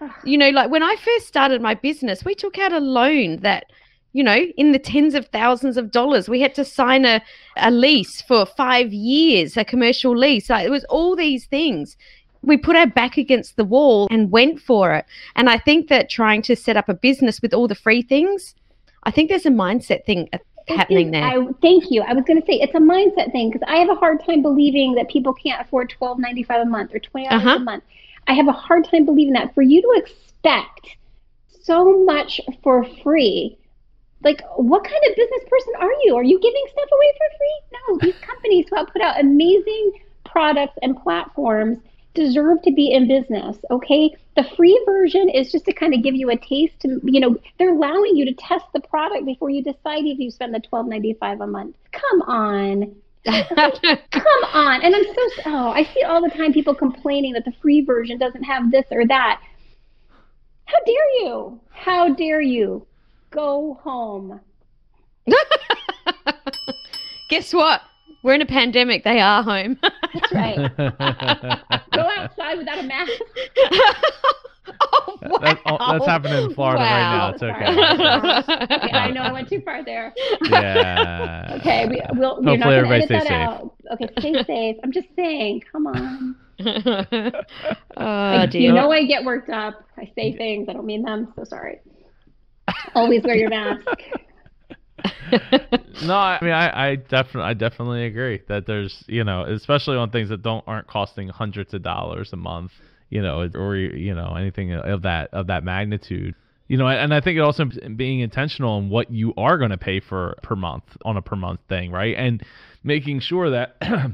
Ah. You know, like when I first started my business, we took out a loan that, you know, in the tens of thousands of dollars. We had to sign a, a lease for five years, a commercial lease. Like, it was all these things. We put our back against the wall and went for it. And I think that trying to set up a business with all the free things, I think there's a mindset thing happening there. I, thank you. I was going to say it's a mindset thing because I have a hard time believing that people can't afford twelve ninety five a month or twenty dollars Uh-huh. a month. I have a hard time believing that. For you to expect so much for free, like what kind of business person are you? Are you giving stuff away for free? No, these companies who put out amazing products and platforms deserve to be in business okay? The free version is just to kind of give you a taste to you know they're allowing you to test the product before you decide if you spend the 12.95 a month. Come on. Come on. And i'm so oh i see all the time people complaining that the free version doesn't have this or that. How dare you? How dare you? Go home. Guess what? We're in a pandemic. They are home. that's right go outside without a mask oh, wow. That- oh, that's happening in Florida right now. It's okay. okay, i know i went too far there yeah. Okay, we, we'll, we're Hopefully not going to everybody edit that safe. out. Okay, stay safe. I'm just saying, come on. oh I- dear. you know I get worked up. I say things, I don't mean them, so sorry. Always wear your mask. No, I mean, I, I definitely, I definitely agree that there's, you know, especially on things that don't aren't costing hundreds of dollars a month, you know, or you know, anything of that of that magnitude. You know, and I think it also being intentional in what you are going to pay for per month on a per month thing, right? And making sure that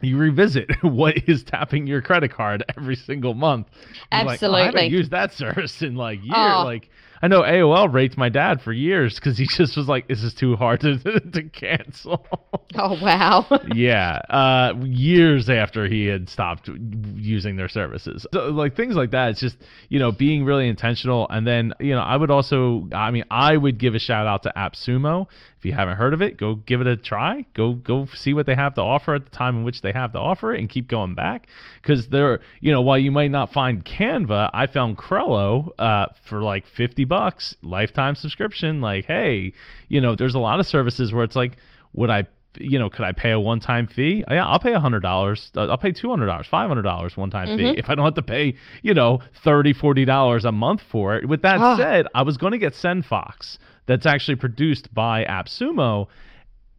you revisit what is tapping your credit card every single month. You're like, "Oh, I Absolutely. haven't used that service in like years. Oh. Like, I know AOL rates my dad for years because he just was like, "This is too hard to to cancel." Oh wow. yeah, uh, years after he had stopped using their services, so, like things like that. It's just you know being really intentional, and then you know I would also, I mean, I would give a shout out to AppSumo. If you haven't heard of it, go give it a try. Go go see what they have to offer at the time in which they have to offer it, and keep going back because they're you know while you might not find Canva, I found Crello uh, for like fifty bucks lifetime subscription. Like, hey, you know, there's a lot of services where it's like, would I you know, could I pay a one-time fee? Yeah, I'll pay a hundred dollars. Uh, I'll pay two hundred dollars, five hundred dollars one-time Mhm. fee if I don't have to pay, you know, thirty, forty dollars a month for it. With that Ah. said, I was going to get SendFox, that's actually produced by AppSumo,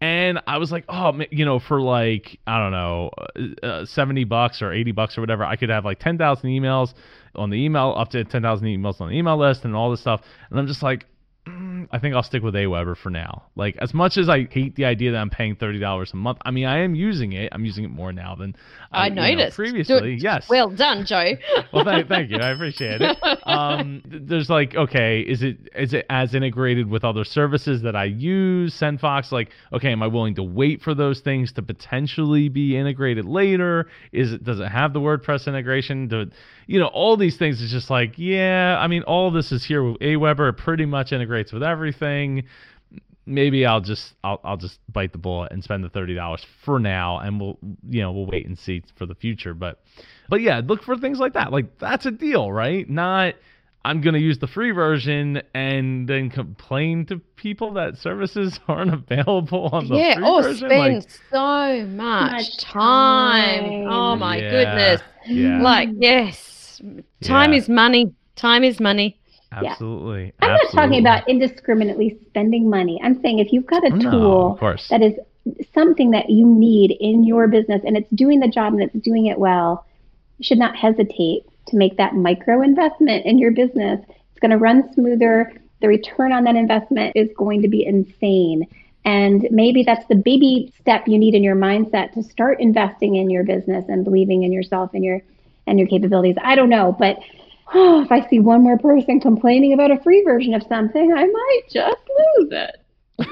and I was like, oh, you know, for like I don't know, uh, uh, seventy bucks or eighty bucks or whatever, I could have like ten thousand emails on the email, up to ten thousand emails on the email list, and all this stuff. And I'm just like, mm, I think I'll stick with Aweber for now. Like as much as I hate the idea that I'm paying thirty dollars a month, I mean I am using it. I'm using it more now than I you know, noticed. previously. Good. Yes. Well done, Joe. well, thank, thank you. I appreciate it. Um, there's like, okay, is it is it as integrated with other services that I use? SendFox, like, okay, am I willing to wait for those things to potentially be integrated later? Is it does it have the WordPress integration? Do, you know, all these things is just like, yeah. I mean, all this is here with Aweber. Pretty much integrates with everything maybe I'll just I'll I'll just bite the bullet and spend the thirty dollars for now, and we'll you know we'll wait and see for the future. But but yeah, look for things like that. Like that's a deal, right? Not I'm gonna use the free version and then complain to people that services aren't available on the yeah, free or version. spend Like, so much, Much time. time. Oh my Yeah, goodness. yeah, Like, yes. Time Yeah. is money. Time is money. Absolutely. I'm not talking about indiscriminately spending money. I'm saying if you've got a No, tool that is something that you need in your business and it's doing the job and it's doing it well, you should not hesitate to make that micro investment in your business. It's going to run smoother. The return on that investment is going to be insane. And maybe that's the baby step you need in your mindset to start investing in your business and believing in yourself and your and your capabilities. I don't know, but oh, if I see one more person complaining about a free version of something, I might just lose it.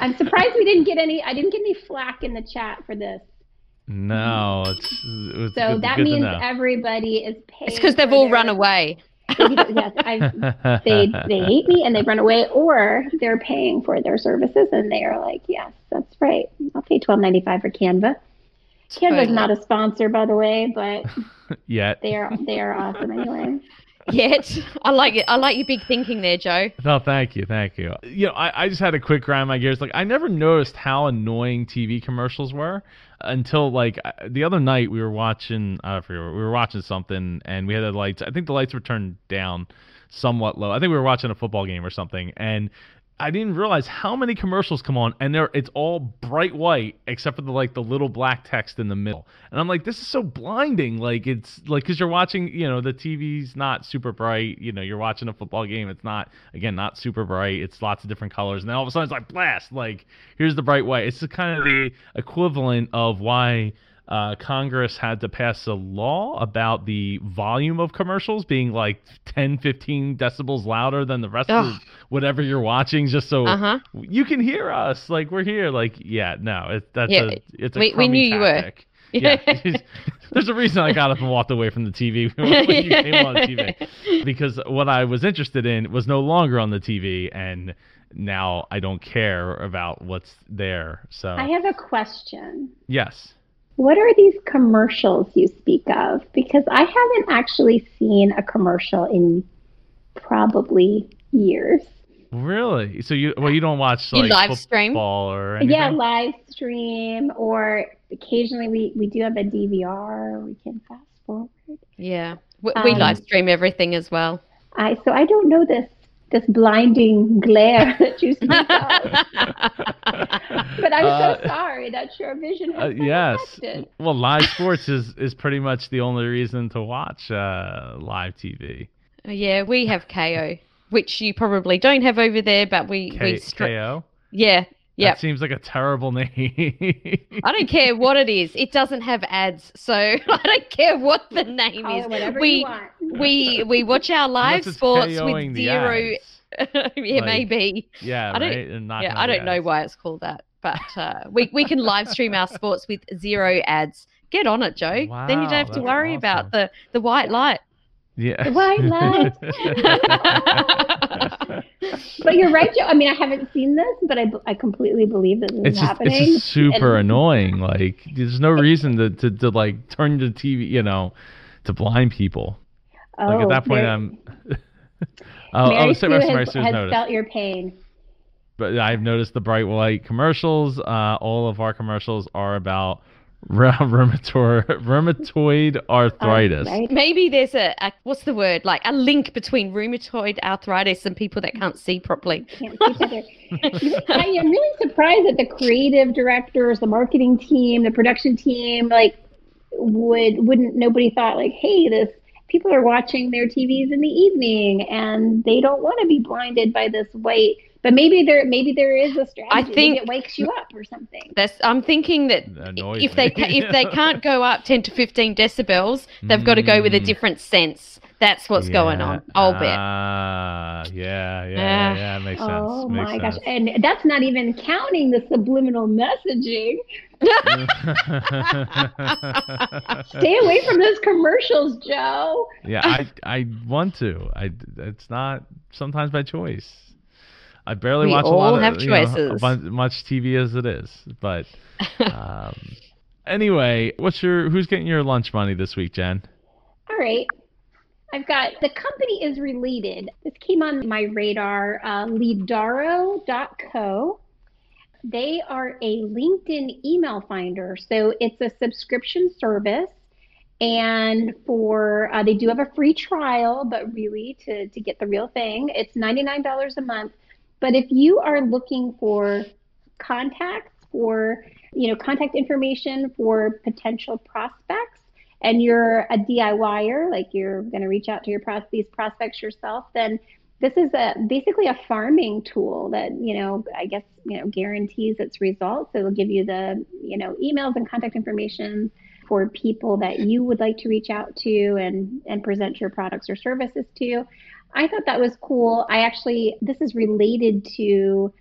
I'm surprised we didn't get any. I didn't get any flack in the chat for this. no, it's, it's So good, that good to means know. everybody is paying. It's because they've all their- run away. yes, I, they they hate me and they run away, or they're paying for their services and they are like, yes, that's right. I'll pay twelve ninety five for Canva. Canva's Totally. not a sponsor, by the way, but Yet. they are they are awesome anyway. Yet. I like it. I like your big thinking there, Joe. No, thank you, thank you. You know, I, I just had a quick grind my gears. Like, I never noticed how annoying TV commercials were until like the other night we were watching. I forget, we were watching something and we had the lights. I think the lights were turned down somewhat low. I think we were watching a football game or something, and I didn't realize how many commercials come on, and they're it's all bright white except for the like the little black text in the middle. And I'm like, this is so blinding. Like it's like because you're watching, you know, the TV's not super bright. You know, you're watching a football game. It's not again not super bright. It's lots of different colors, and then all of a sudden it's like blast. Like here's the bright white. It's kind of the equivalent of why uh, Congress had to pass a law about the volume of commercials being like 10, 15 decibels louder than the rest Ugh. of whatever you're watching, just so huh. you can hear us. Like we're here. Like yeah, no, it, that's Yeah, a it's a we- we crummy knew you were. tactic. Yeah, there's a reason I got up and walked away from the TV when you came on TV because what I was interested in was no longer on the TV, and now I don't care about what's there. So I have a question. yes. What are these commercials you speak of? Because I haven't actually seen a commercial in probably years. Really? So you well you don't watch You like live stream? football or anything? Yeah, live stream or occasionally we, we do have a DVR. We can fast forward. Yeah. We, we Um, live stream everything as well. I so I don't know this this blinding glare that you speak of. But I'm Uh, so sorry that your vision Uh, has been yes. affected. Well, live sports is is pretty much the only reason to watch uh, live TV. yeah, we have Kayo, which you probably don't have over there, but we K- we stre- Kayo. yeah, Yep. That seems like a terrible name. I don't care what it is. It doesn't have ads, so I don't care what the name Call is. we we we watch our live sports with zero. ads. yeah, Like, maybe. Yeah, I don't- right. Not Yeah, I don't know why it's called that, but uh, we we can live stream our sports with zero ads. Get on it, Joe. then you don't have to worry awesome. about the the white light. Yeah. The white light. But you're right, Joe. I mean, I haven't seen this, but I, I completely believe that this it's is just happening. it's just super and- annoying. Like there's no reason to, to, to like turn the TV, you know, to blind people. Like at Oh, that point, Mary- I'm. oh, Mary oh, Sue has, has noticed. felt your pain. but I've noticed the bright light commercials. Uh, all of our commercials are about rheumatoid rheumatoid arthritis. Right? Maybe there's a, a what's the word like a link between rheumatoid arthritis and people that can't see properly. Can't see. I am really surprised that the creative directors, the marketing team, the production team, like would wouldn't nobody thought like, hey, this people are watching their TVs in the evening and they don't want to be blinded by this white. But maybe there maybe there is a strategy. I think- it wakes you up or something. That's I'm thinking that That if they me. ca- if they can't go up 10 to 15 decibels, they've got to go with a Mm. different sense. That's what's going on. I'll bet. Ah, yeah, yeah, Ah. yeah, yeah. Makes sense. Oh makes my gosh. And that's not even counting the subliminal messaging. Stay away from those commercials, Joe. yeah, I I want to. I it's not sometimes by choice. I barely We watch a all lot of have you know, a choices. much TV as it is, but um, anyway, what's your who's getting your lunch money this week, Jen? All right. I've got the company is related. This came on my radar, uh, Lidaro.co. They are a LinkedIn email finder. So it's a subscription service. And for, uh, they do have a free trial, but really to, to get the real thing, it's $99 a month. But if you are looking for contacts, for, you know, contact information for potential prospects, and you're a DIYer, like you're going to reach out to your pros- these prospects yourself, then this is a basically a farming tool that you know I guess you know guarantees its results. It'll give you the you know emails and contact information for people that you would like to reach out to and and present your products or services to. I thought that was cool. I actually this is related to.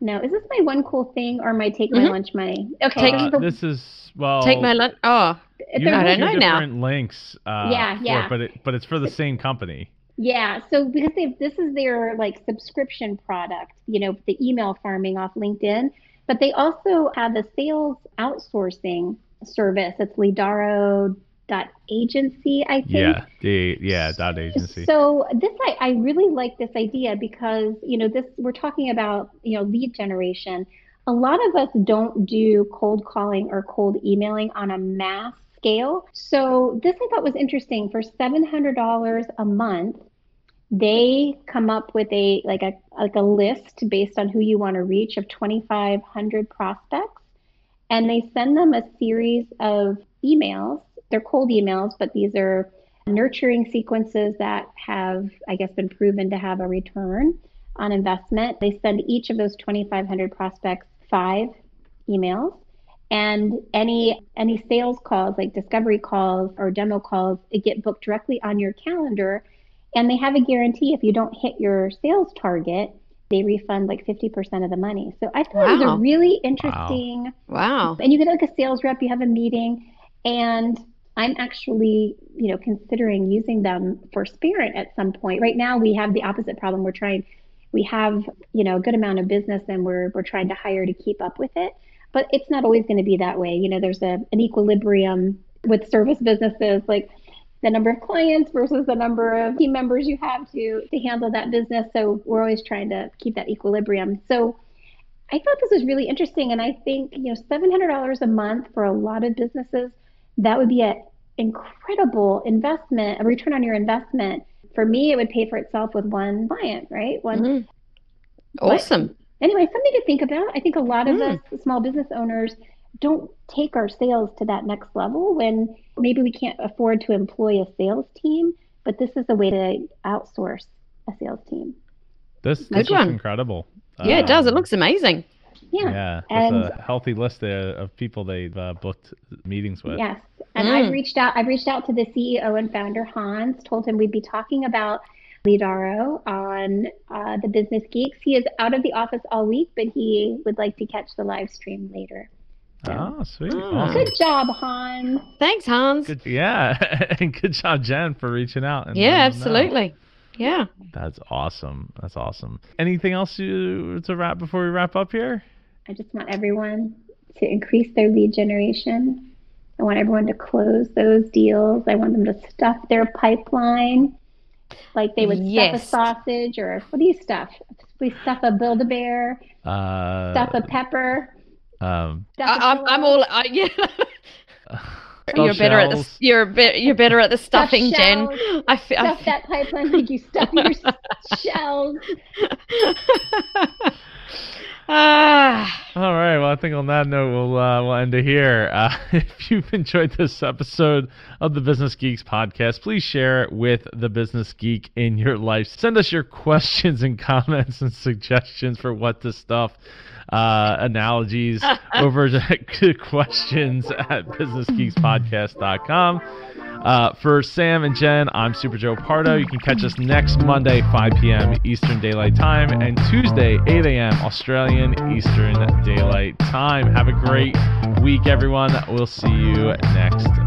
No, is this my one cool thing or my take my Mhm. lunch money? Okay, this Uh, is the- this is well. Take my lunch. Oh, it's you I don't two know now. different links. Uh, Yeah, for it, yeah. but it but it's for the same company. Yeah, so because they this is their like subscription product, you know, the email farming off LinkedIn, but they also have a sales outsourcing service. It's Lidaro.agency, I think. Yeah, the yeah dot agency. So this I, I really like this idea because you know this we're talking about you know lead generation. A lot of us don't do cold calling or cold emailing on a mass scale. So this I thought was interesting. For seven hundred dollars a month, they come up with a like a like a list based on who you want to reach of twenty five hundred prospects, and they send them a series of emails. They're cold emails, but these are nurturing sequences that have, I guess, been proven to have a return on investment. They send each of those 2,500 prospects five emails, and any any sales calls, like discovery calls or demo calls, it get booked directly on your calendar. And they have a guarantee if you don't hit your sales target, they refund like 50% of the money. So I thought it was a really interesting wow. wow. and you get like a sales rep, you have a meeting, and I'm actually, you know, considering using them for Spirit at some point. Right now, we have the opposite problem. We're trying, we have, you know, a good amount of business, and we're we're trying to hire to keep up with it. But it's not always going to be that way. You know, there's a an equilibrium with service businesses, like the number of clients versus the number of team members you have to to handle that business. So we're always trying to keep that equilibrium. So I thought this was really interesting, and I think you know seven hundred dollars a month for a lot of businesses that would be an incredible investment, a return on your investment. For me, it would pay for itself with one client, right? One Mhm. Awesome. anyway, something to think about. I think a lot of Mm. us small business owners don't take our sales to that next level when maybe we can't afford to employ a sales team, but this is a way to outsource a sales team. This Good this looks incredible. Yeah, it does. It Um, looks amazing. Yeah. Yeah, that's And- a healthy list there of people they've uh, booked meetings with. Yes. And Mm. I've reached out I've reached out to the CEO and founder Hans, told him we'd be talking about Lidaro on uh, the Business Geeks. He is out of the office all week, but he would like to catch the live stream later. Oh, sweet. Mm. Awesome. Good job, Hans. Thanks, Hans. Good, yeah, and good job, Jen, for reaching out. And yeah, absolutely. know. Absolutely. Yeah. That's awesome. That's awesome. Anything else you, to wrap before we wrap up here? I just want everyone to increase their lead generation. I want everyone to close those deals. I want them to stuff their pipeline like they would Yes. stuff a sausage or what do you stuff? We stuff a Build-A-Bear, Uh, stuff a pepper, um, stuff a I, I'm, I'm all I, yeah. stuffed you're better at the you're a bit you're better at the Stuff stuffing, Jen. shells. I, fe- I stuff that pipeline like you stuff your shells. ah. All right. Well, I think on that note, we'll uh, we'll end it here. Uh, if you've enjoyed this episode of the Business Geeks podcast, please share it with the Business Geek in your life. Send us your questions and comments and suggestions for what to stuff. Uh, analogies over to questions at businessgeekspodcast.com. Uh, for Sam and Jen, I'm Super Joe Pardo. You can catch us next Monday, 5 p.m. Eastern Daylight Time, and Tuesday, 8 a.m. Australian Eastern Daylight Time. Have a great week, everyone. We'll see you next